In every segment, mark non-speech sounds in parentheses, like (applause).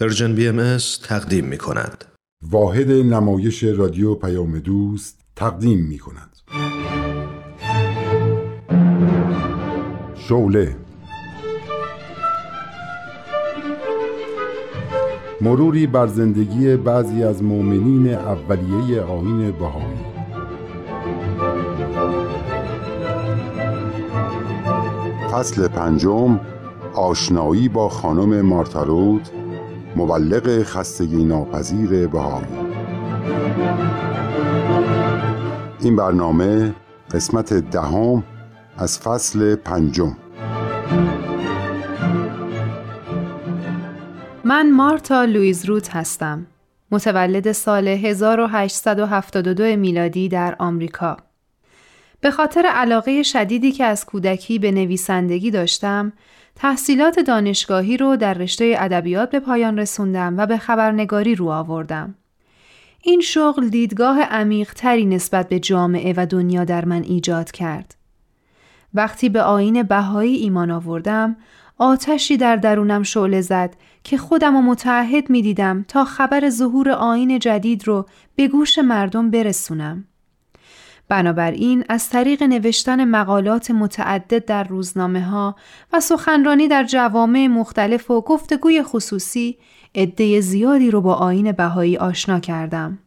پرژن بی ام تقدیم می کند. واحد نمایش رادیو پیام دوست تقدیم می کند. شوله مروری بر زندگی بعضی از مؤمنین اولیه آین بهایی فصل پنجم آشنایی با خانم مارتارود مبلغ خستگی ناپذیر بهایی. این برنامه قسمت دهم از فصل پنجم. من مارتا لویز روت هستم. متولد سال 1872 میلادی در آمریکا. به خاطر علاقه شدیدی که از کودکی به نویسندگی داشتم تحصیلات دانشگاهی رو در رشته ادبیات به پایان رسوندم و به خبرنگاری رو آوردم. این شغل دیدگاه عمیق تری نسبت به جامعه و دنیا در من ایجاد کرد. وقتی به آین بهایی ایمان آوردم، آتشی در درونم شعله زد که خودم و متعهد می دیدم تا خبر ظهور آین جدید رو به گوش مردم برسونم. بنابراین از طریق نوشتن مقالات متعدد در روزنامه ها و سخنرانی در جوامع مختلف و گفتگوی خصوصی عده زیادی رو با آین بهایی آشنا کردم.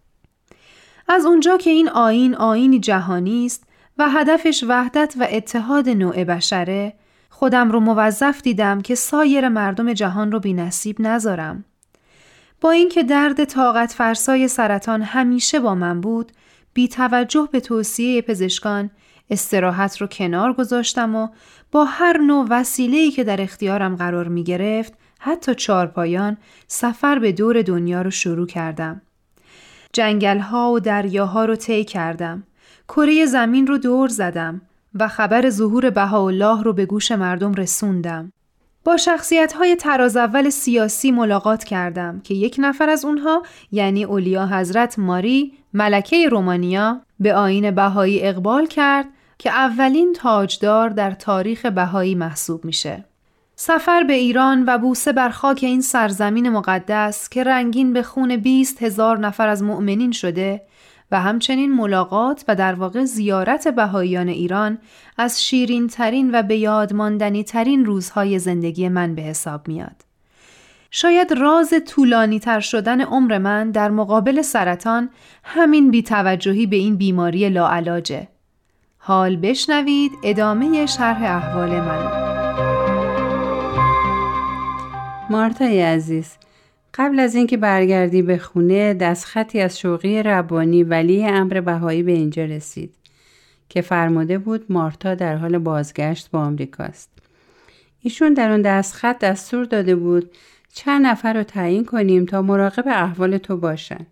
از اونجا که این آین آینی جهانی است و هدفش وحدت و اتحاد نوع بشره خودم رو موظف دیدم که سایر مردم جهان رو بی نصیب نذارم. با اینکه درد طاقت فرسای سرطان همیشه با من بود بی توجه به توصیه پزشکان استراحت رو کنار گذاشتم و با هر نوع وسیله‌ای که در اختیارم قرار می گرفت حتی چارپایان سفر به دور دنیا رو شروع کردم. جنگل ها و دریاها رو طی کردم. کره زمین رو دور زدم و خبر ظهور بهاءالله رو به گوش مردم رسوندم. با شخصیت های تراز اول سیاسی ملاقات کردم که یک نفر از اونها یعنی اولیا حضرت ماری ملکه رومانیا به آین بهایی اقبال کرد که اولین تاجدار در تاریخ بهایی محسوب میشه. سفر به ایران و بوسه بر خاک این سرزمین مقدس که رنگین به خون 20 هزار نفر از مؤمنین شده و همچنین ملاقات و در واقع زیارت بهاییان ایران از شیرین ترین و به یاد ماندنی ترین روزهای زندگی من به حساب میاد. شاید راز طولانی تر شدن عمر من در مقابل سرطان همین بیتوجهی به این بیماری لاعلاجه. حال بشنوید ادامه شرح احوال من. مارتای عزیز قبل از اینکه برگردی به خونه دستخطی از شوقی ربانی ولی امر بهایی به اینجا رسید که فرموده بود مارتا در حال بازگشت به آمریکاست. ایشون در اون دستخط دستور داده بود چند نفر رو تعیین کنیم تا مراقب احوال تو باشن.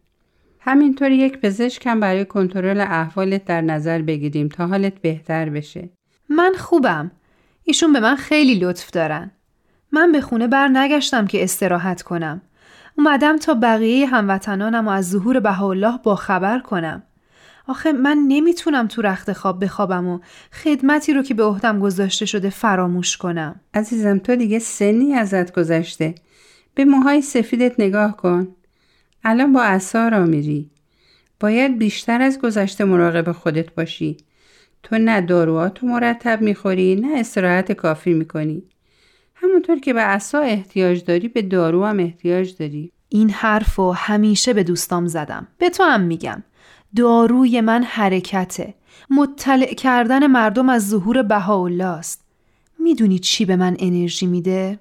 همینطور یک پزشکم برای کنترل احوالت در نظر بگیریم تا حالت بهتر بشه. من خوبم. ایشون به من خیلی لطف دارن. من به خونه بر نگشتم که استراحت کنم. اومدم تا بقیه هموطنانم و از ظهور بهاءالله با خبر کنم. آخه من نمی‌تونم تو رخت خواب بخوابم و خدمتی رو که به عهدم گذاشته شده فراموش کنم. عزیزم تو دیگه سنی ازت گذشته. به موهای سفیدت نگاه کن. الان با عصا را میری. باید بیشتر از گذشته مراقب خودت باشی. تو نه داروهاتو مرتب می‌خوری نه استراحت کافی می‌کنی. همونطور که به عصا احتیاج داری به دارو هم احتیاج داری. این حرف و همیشه به دوستام زدم. به تو هم میگم. داروی من حرکته. مطلع کردن مردم از ظهور بهاءالله است. می‌دونی چی به من انرژی میده؟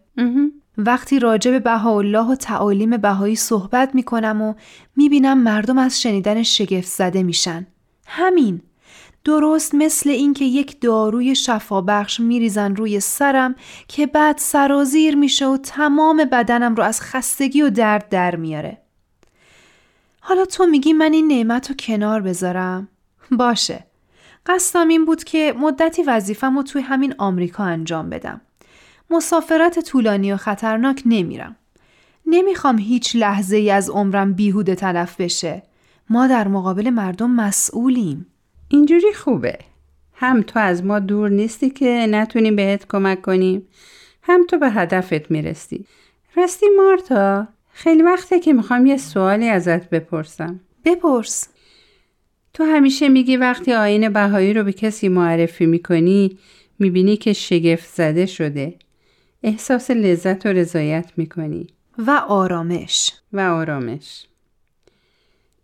وقتی راجع به بهاءالله و تعالیم بهایی صحبت می‌کنم و می‌بینم مردم از شنیدن شگفت زده میشن. همین. درست مثل اینکه یک داروی شفابخش میریزن روی سرم که بعد سرازیر میشه و تمام بدنم رو از خستگی و درد در میاره. حالا تو میگی من این نعمت رو کنار بذارم؟ باشه. قصدم این بود که مدتی وظیفم رو توی همین آمریکا انجام بدم. مسافرت طولانی و خطرناک نمیرم. نمی‌خوام هیچ لحظه ای از عمرم بیهوده تلف بشه. ما در مقابل مردم مسئولیم. اینجوری خوبه. هم تو از ما دور نیستی که نتونیم بهت کمک کنیم هم تو به هدفت می‌رسی. راستی مارتا خیلی وقته که می‌خوام یه سوالی ازت بپرسم. بپرس. تو همیشه میگی وقتی آین بهایی رو به کسی معرفی می‌کنی می‌بینی که شگفت زده شده. احساس لذت و رضایت می‌کنی. و آرامش. و آرامش.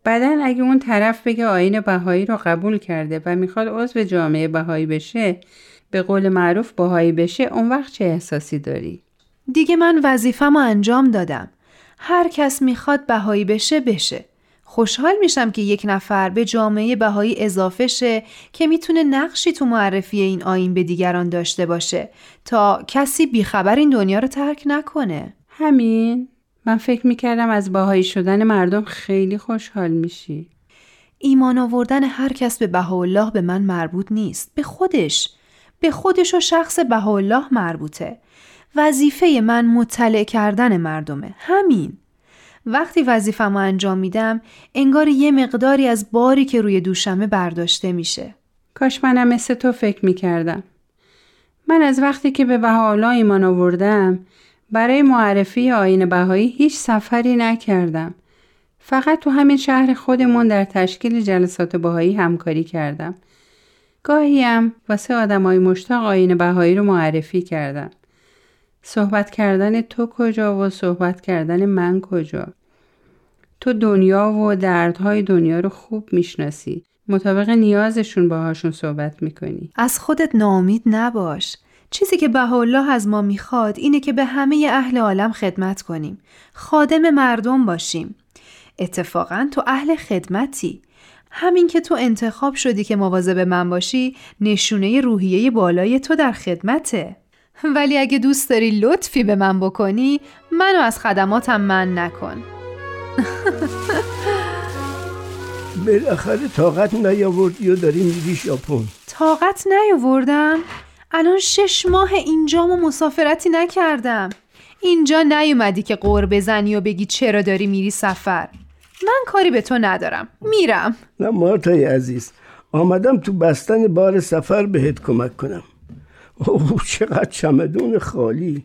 بعدا اگه اون طرف بگه آین بهایی رو قبول کرده و می‌خواد عضو جامعه بهایی بشه به قول معروف بهایی بشه اون وقت چه احساسی داری؟ دیگه من وظیفم انجام دادم. هر کس می‌خواد بهایی بشه بشه. خوشحال میشم که یک نفر به جامعه بهایی اضافه شه که می‌تونه نقشی تو معرفی این آین به دیگران داشته باشه تا کسی بیخبر این دنیا رو ترک نکنه. همین. من فکر می‌کردم از باهایی شدن مردم خیلی خوشحال میشی. ایمان آوردن هر کس به بهاءالله به من مربوط نیست. به خودش. به خودش و شخص بهاءالله مربوطه. وظیفه من مطلع کردن مردمه. همین. وقتی وظیفه‌مو انجام میدم انگار یه مقداری از باری که روی دوشمه برداشته میشه. کاش منم مثل تو فکر می‌کردم. من از وقتی که به بهاءالله ایمان آوردم برای معرفی آین بهایی هیچ سفری نکردم. فقط تو همین شهر خودمون در تشکیل جلسات بهایی همکاری کردم. گاهیم واسه آدمای مشتاق آین بهایی رو معرفی کردم. صحبت کردن تو کجا و صحبت کردن من کجا. تو دنیا و دردهای دنیا رو خوب می‌شناسی. مطابق نیازشون باهاشون صحبت می‌کنی. از خودت ناامید نباش. چیزی که بهاءالله از ما می‌خواد اینه که به همه اهل عالم خدمت کنیم. خادم مردم باشیم. اتفاقا تو اهل خدمتی. همین که تو انتخاب شدی که مواظب من باشی نشونه روحیه بالای تو در خدمته. ولی اگه دوست داری لطفی به من بکنی منو از خدماتم من نکن. بالاخره طاقت نیاوردی و داری میری ژاپن طاقت نیاوردم الان شش ماه اینجام و مسافرتی نکردم. اینجا نیومدی که قور بزنی و بگی چرا داری میری سفر. من کاری به تو ندارم. میرم. نه مارتای عزیز آمدم تو بستن بار سفر بهت کمک کنم. اوه چقدر چمدون خالی.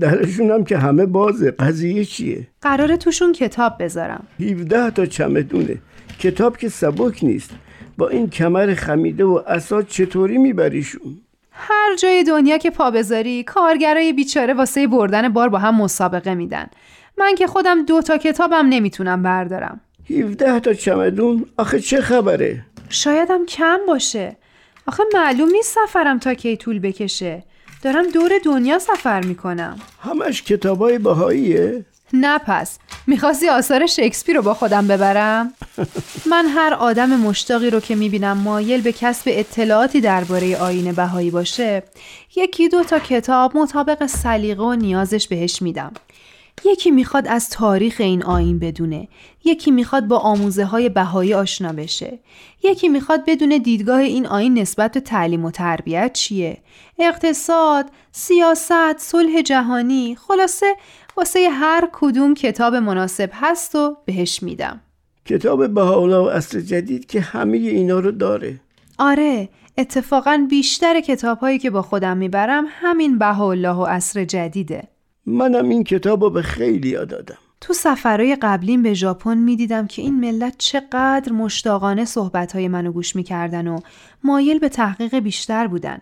درشونم که همه بازه قضیه چیه؟ قراره توشون کتاب بذارم. 17 تا چمدونه. کتاب که سبک نیست. با این کمر خمیده و اساد چطوری میبریشون؟ هر جای دنیا که پا بذاری کارگرای بیچاره واسه بردن بار با هم مسابقه میدن. من که خودم دو تا کتابم نمی‌تونم بردارم. 17 تا چمدون؟ آخه چه خبره؟ شایدم کم باشه. آخه معلوم نیست سفرم تا کی طول بکشه. دارم دور دنیا سفر می‌کنم. همش کتابای بهاییه؟ نه پس می‌خواستی آثار شکسپیر رو با خودم ببرم؟ من هر آدم مشتاقی رو که می‌بینم مایل به کسب اطلاعاتی درباره آین بهایی باشه یکی دو تا کتاب مطابق سلیقه و نیازش بهش میدم یکی می‌خواد از تاریخ این آین بدونه یکی می‌خواد با آموزه های بهایی آشنا بشه یکی می‌خواد بدونه دیدگاه این آین نسبت به تعلیم و تربیت چیه اقتصاد سیاست صلح جهانی خلاصه واسه هر کدوم کتاب مناسب هست و بهش میدم. کتاب بهاءالله و اصر جدید که همه اینا رو داره. آره اتفاقا بیشتر کتاب هایی که با خودم می‌برم همین بهاءالله و اصر جدیده. منم این کتاب رو به خیلی یاد دادم. تو سفرهای قبلیم به ژاپن می‌دیدم که این ملت چقدر مشتاقانه صحبتهای منو گوش می‌کردن و مایل به تحقیق بیشتر بودن.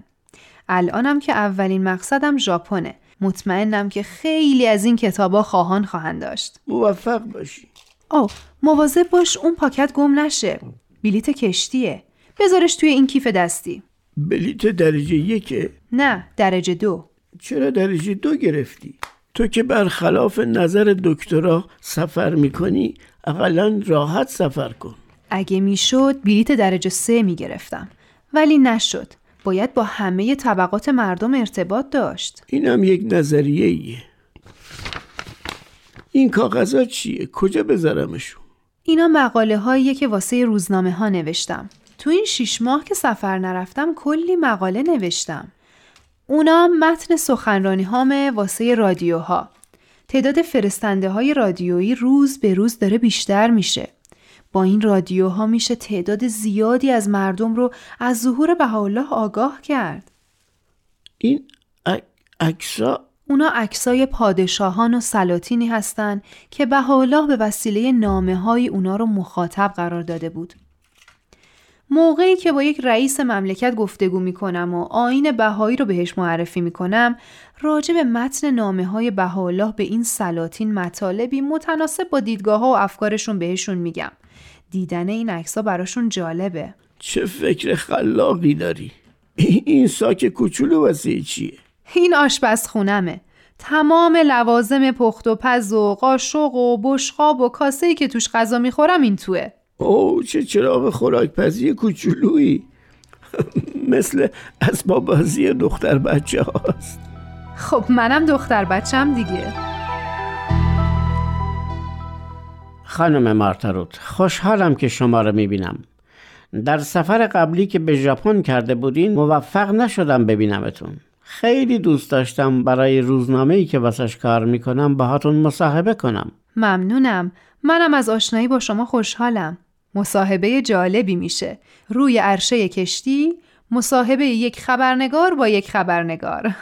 الانم که اولین مقصدم ژاپنه. مطمئنم که خیلی از این کتابا خواهان خواهند داشت. موفق باشی. او مواظب باش اون پاکت گم نشه. بلیت کشتیه. بذارش توی این کیف دستی. بلیت درجه یکه نه درجه دو. چرا درجه دو گرفتی؟ تو که برخلاف نظر دکترا سفر می‌کنی اقلا راحت سفر کن. اگه می‌شد بلیت درجه سه می‌گرفتم. ولی نشد. باید با همه طبقات مردم ارتباط داشت. اینم یک نظریه ایه این کاغذها چیه؟ کجا بذارمشون؟ اینا مقاله هاییه که واسه روزنامه ها نوشتم. تو این شیش ماه که سفر نرفتم کلی مقاله نوشتم. اونا متن سخنرانی هامه واسه رادیوها. تعداد فرستنده های رادیویی روز به روز داره بیشتر میشه. با این رادیوها میشه تعداد زیادی از مردم رو از ظهور بهاءالله آگاه کرد این عکسا اونا عکسای پادشاهان و سلاطینی هستن که بهاءالله به وسیله نامه های اونا رو مخاطب قرار داده بود. موقعی که با یک رئیس مملکت گفتگو می کنم و آین بهایی رو بهش معرفی می کنم راجع به متن نامه های بهاءالله به این سلاطین مطالبی متناسب با دیدگاه ها و افکارشون بهشون میگم. دیدن این عکس براشون جالبه. چه فکر خلاقی داری؟ این ساک کوچولو واسه چیه؟ این آشپزخونمه. تمام لوازم پخت و پز و قاشق و بشقاب و کاسه‌ای که توش غذا می‌خورم این توه. او چه چراغ خوراکپزی کوچولویی (laughs) مثل اسباب بازی دختر بچه هاست خب منم دختر بچم دیگه خانم مارتاروت خوشحالم که شما رو می‌بینم. در سفر قبلی که به ژاپن کرده بودین موفق نشدم ببینمتون. خیلی دوست داشتم برای روزنامه ای که واسش کار می‌کنم باهاتون مصاحبه کنم. ممنونم. منم از آشنایی با شما خوشحالم. مصاحبه جالبی میشه. روی عرشه کشتی مصاحبه یک خبرنگار با یک خبرنگار.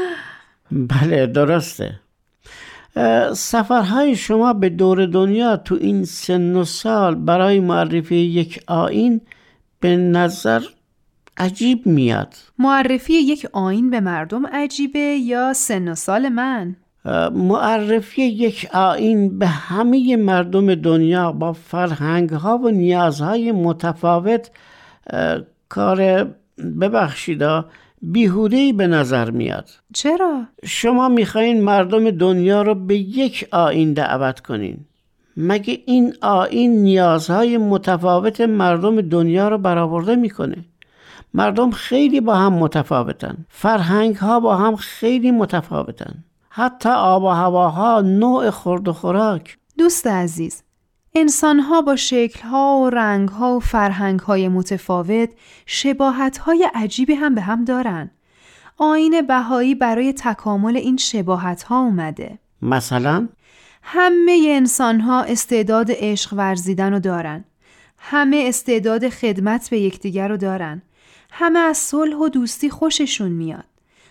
(laughs) بله درسته. سفرهای شما به دور دنیا تو این سن و سال برای معرفی یک آین به نظر عجیب میاد معرفی یک آین به مردم عجیبه یا سن و سال من؟ معرفی یک آین به همه مردم دنیا با فرهنگ ها و نیازهای متفاوت کار ببخشیدا بیهوده به نظر میاد. چرا؟ شما می‌خواین مردم دنیا رو به یک آین دعوت کنین. مگه این آین نیازهای متفاوت مردم دنیا رو برآورده می‌کنه؟ مردم خیلی با هم متفاوتن. فرهنگ ها با هم خیلی متفاوتن. حتی آب و هواها نوع خورد و خوراک. دوست عزیز انسانها با شکلها و رنگها و فرهنگهای متفاوت شباهتهای عجیبی هم به هم دارن. آین بهایی برای تکامل این شباهتها اومده. مثلا؟ همه انسانها استعداد عشق ورزیدن رو دارن. همه استعداد خدمت به یکدیگر رو دارن. همه از صلح و دوستی خوششون میاد.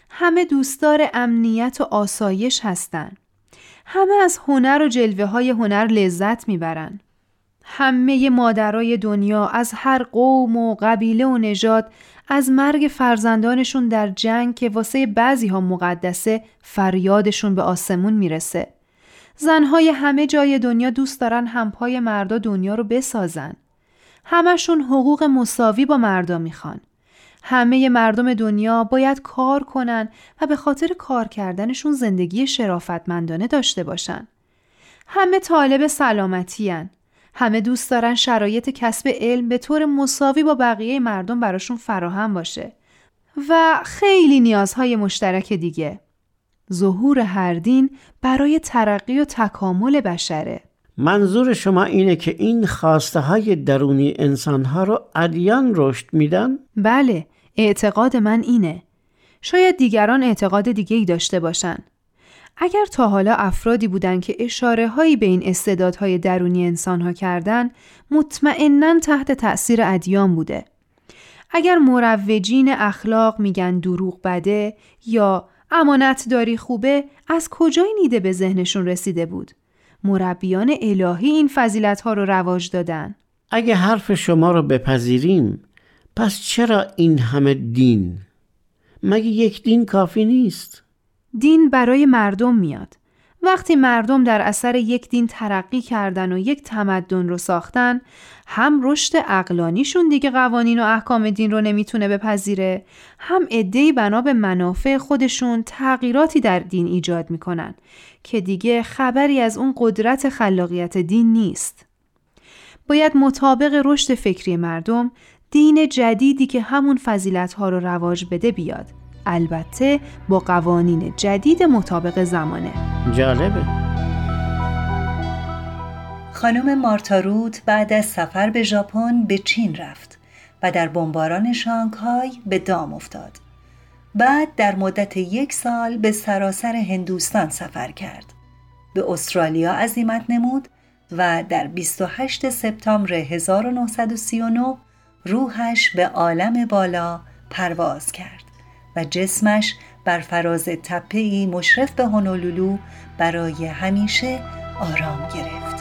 همه دوستدار امنیت و آسایش هستن. همه از هنر و جلوه های هنر لذت می‌برن. همه مادرای دنیا از هر قوم و قبیله و نژاد از مرگ فرزندانشون در جنگ که واسه بعضی ها مقدسه فریادشون به آسمون می‌رسه. زنهای همه جای دنیا دوست دارن همپای مردا دنیا رو بسازن. همشون حقوق مساوی با مردا می‌خوان. همه مردم دنیا باید کار کنن و به خاطر کار کردنشون زندگی شرافتمندانه داشته باشن. همه طالب سلامتی هن. همه دوست دارن شرایط کسب علم به طور مساوی با بقیه مردم براشون فراهم باشه و خیلی نیازهای مشترک دیگه. ظهور هر دین برای ترقی و تکامل بشره. منظور شما اینه که این خواسته های درونی انسان ها رو ادیان رشد میدن؟ بله اعتقاد من اینه. شاید دیگران اعتقاد دیگه ای داشته باشن. اگر تا حالا افرادی بودند که اشاره هایی به این استعدادهای درونی انسان ها کردن مطمئنا تحت تأثیر ادیان بوده. اگر مروجین اخلاق میگن دروغ بده یا امانت داری خوبه از کجای نیده به ذهنشون رسیده بود؟ مربیان الهی این فضیلت ها رو رواج دادن. اگه حرف شما رو بپذیریم پس چرا این همه دین؟ مگه یک دین کافی نیست؟ دین برای مردم میاد. وقتی مردم در اثر یک دین ترقی کردن و یک تمدن رو ساختن هم رشد اقلانیشون دیگه قوانین و احکام دین رو نمی‌تونه بپذیره هم عدهای بنا به منافع خودشون تغییراتی در دین ایجاد می‌کنن که دیگه خبری از اون قدرت خلاقیت دین نیست باید مطابق رشد فکری مردم دین جدیدی که همون فضیلت ها رو رواج بده بیاد البته با قوانین جدید مطابق زمانه جالبه خانم مارتاروت بعد از سفر به ژاپن به چین رفت و در بمباران شانگهای به دام افتاد. بعد در مدت یک سال به سراسر هندوستان سفر کرد. به استرالیا عزیمت نمود و در 28 سپتامبر 1939 روحش به عالم بالا پرواز کرد و جسمش بر فراز تپه مشرف به هونولولو برای همیشه آرام گرفت.